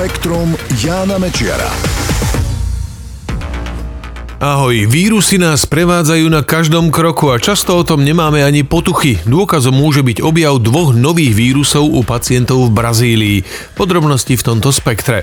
Spektrum Jána Mečiara. Ahoj, vírusy nás prevádzajú na každom kroku a často o tom nemáme ani potuchy. Dôkazom môže byť objav dvoch nových vírusov u pacientov v Brazílii. Podrobnosti v tomto spektre.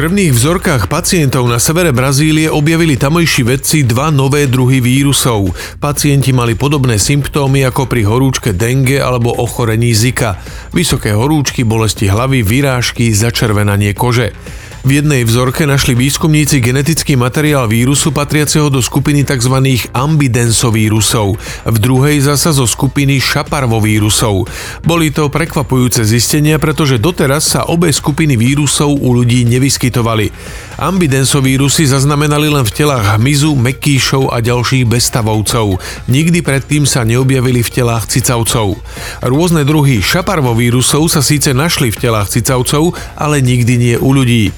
Krvných vzorkách pacientov na severe Brazílie objavili tamojší vedci dva nové druhy vírusov. Pacienti mali podobné symptómy ako pri horúčke dengue alebo ochorení Zika. Vysoké horúčky, bolesti hlavy, vyrážky, začervenanie kože. V jednej vzorke našli výskumníci genetický materiál vírusu patriaceho do skupiny tzv. ambidensovírusov, v druhej zasa zo skupiny šaparvovírusov. Boli to prekvapujúce zistenia, pretože doteraz sa obe skupiny vírusov u ľudí nevyskytovali. Ambidensovírusy zaznamenali len v telách hmyzu, mekýšov a ďalších bestavovcov. Nikdy predtým sa neobjavili v telách cicavcov. Rôzne druhy šaparvovírusov sa síce našli v telách cicavcov, ale nikdy nie u ľudí.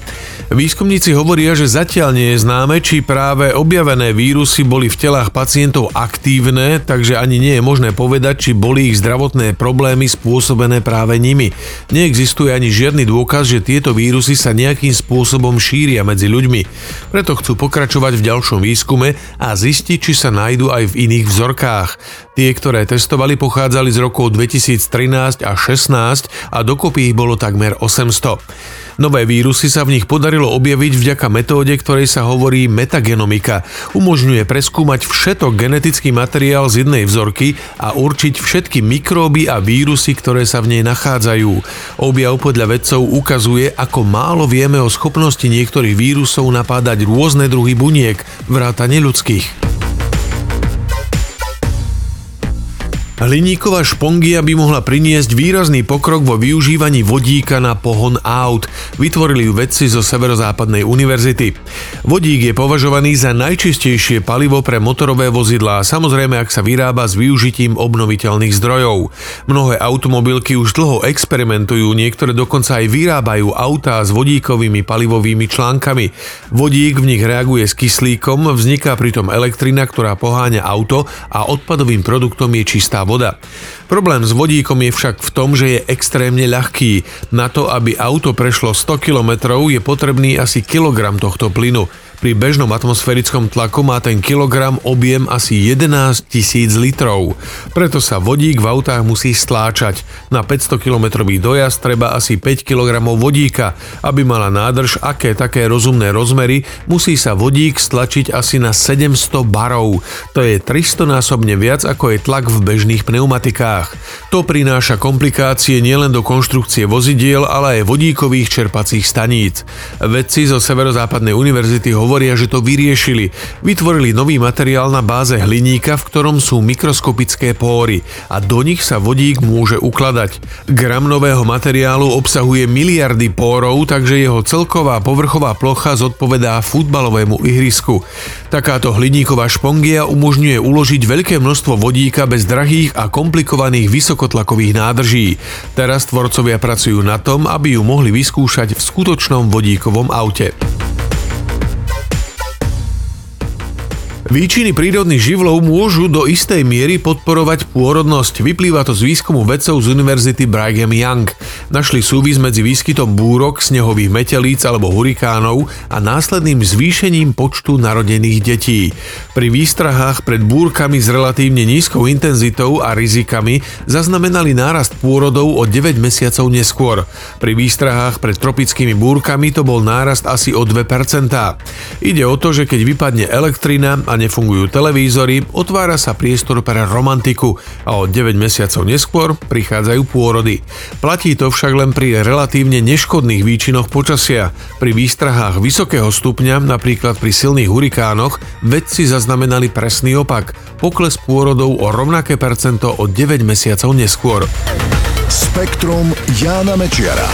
Výskumníci hovoria, že zatiaľ nie je známe, či práve objavené vírusy boli v telách pacientov aktívne, takže ani nie je možné povedať, či boli ich zdravotné problémy spôsobené práve nimi. Neexistuje ani žiadny dôkaz, že tieto vírusy sa nejakým spôsobom šíria medzi ľuďmi. Preto chcú pokračovať v ďalšom výskume a zistiť, či sa nájdu aj v iných vzorkách. Tie, ktoré testovali, pochádzali z rokov 2013 a 16 a dokopy ich bolo takmer 800. Nové vírusy sa v nich podarilo objaviť vďaka metóde, ktorej sa hovorí metagenomika. Umožňuje preskúmať všetok genetický materiál z jednej vzorky a určiť všetky mikróby a vírusy, ktoré sa v nej nachádzajú. Objav podľa vedcov ukazuje, ako málo vieme o schopnosti niektorých vírusov napádať rôzne druhy buniek, vrátane ľudských. Hliníková špongia by mohla priniesť výrazný pokrok vo využívaní vodíka na pohon aut. Vytvorili ju vedci zo Severozápadnej univerzity. Vodík je považovaný za najčistejšie palivo pre motorové vozidlá, samozrejme ak sa vyrába s využitím obnoviteľných zdrojov. Mnohé automobilky už dlho experimentujú, niektoré dokonca aj vyrábajú autá s vodíkovými palivovými článkami. Vodík v nich reaguje s kyslíkom, vzniká pritom elektrina, ktorá poháňa auto a odpadovým produktom je čistá voda voda. Problém s vodíkom je však v tom, že je extrémne ľahký. Na to, aby auto prešlo 100 km, je potrebný asi kilogram tohto plynu. Pri bežnom atmosférickom tlaku má ten kilogram objem asi 11 tisíc litrov. Preto sa vodík v autách musí stláčať. Na 500 km dojazd treba asi 5 kg vodíka. Aby mala nádrž aké také rozumné rozmery, musí sa vodík stlačiť asi na 700 barov. To je 300 násobne viac ako je tlak v bežných pneumatikách. To prináša komplikácie nielen do konštrukcie vozidiel, ale aj vodíkových čerpacích staníc. Vedci zo Severozápadnej univerzity hovoria, hovoria, že to vyriešili. Vytvorili nový materiál na báze hliníka, v ktorom sú mikroskopické póry a do nich sa vodík môže ukladať. Gram nového materiálu obsahuje miliardy pórov, takže jeho celková povrchová plocha zodpovedá futbalovému ihrisku. Takáto hliníková špongia umožňuje uložiť veľké množstvo vodíka bez drahých a komplikovaných vysokotlakových nádrží. Teraz tvorcovia pracujú na tom, aby ju mohli vyskúšať v skutočnom vodíkovom aute. Výčiny prírodných živlov môžu do istej miery podporovať pôrodnosť. Vyplýva to z výskumu vedcov z Univerzity Brigham Young. Našli súvis medzi výskytom búrok, snehových metelíc alebo hurikánov a následným zvýšením počtu narodených detí. Pri výstrahách pred búrkami s relatívne nízkou intenzitou a rizikami zaznamenali nárast pôrodov o 9 mesiacov neskôr. Pri výstrahách pred tropickými búrkami to bol nárast asi o 2%. Ide o to, že keď vypadne elektrina a nefungujú televízory, otvára sa priestor pre romantiku a o 9 mesiacov neskôr prichádzajú pôrody. Platí to však len pri relatívne neškodných výčinoch počasia. Pri výstrahách vysokého stupňa, napríklad pri silných hurikánoch, vedci zaznamenali presný opak. Pokles pôrodov o rovnaké percento o 9 mesiacov neskôr. Spektrum Jána Mečiara.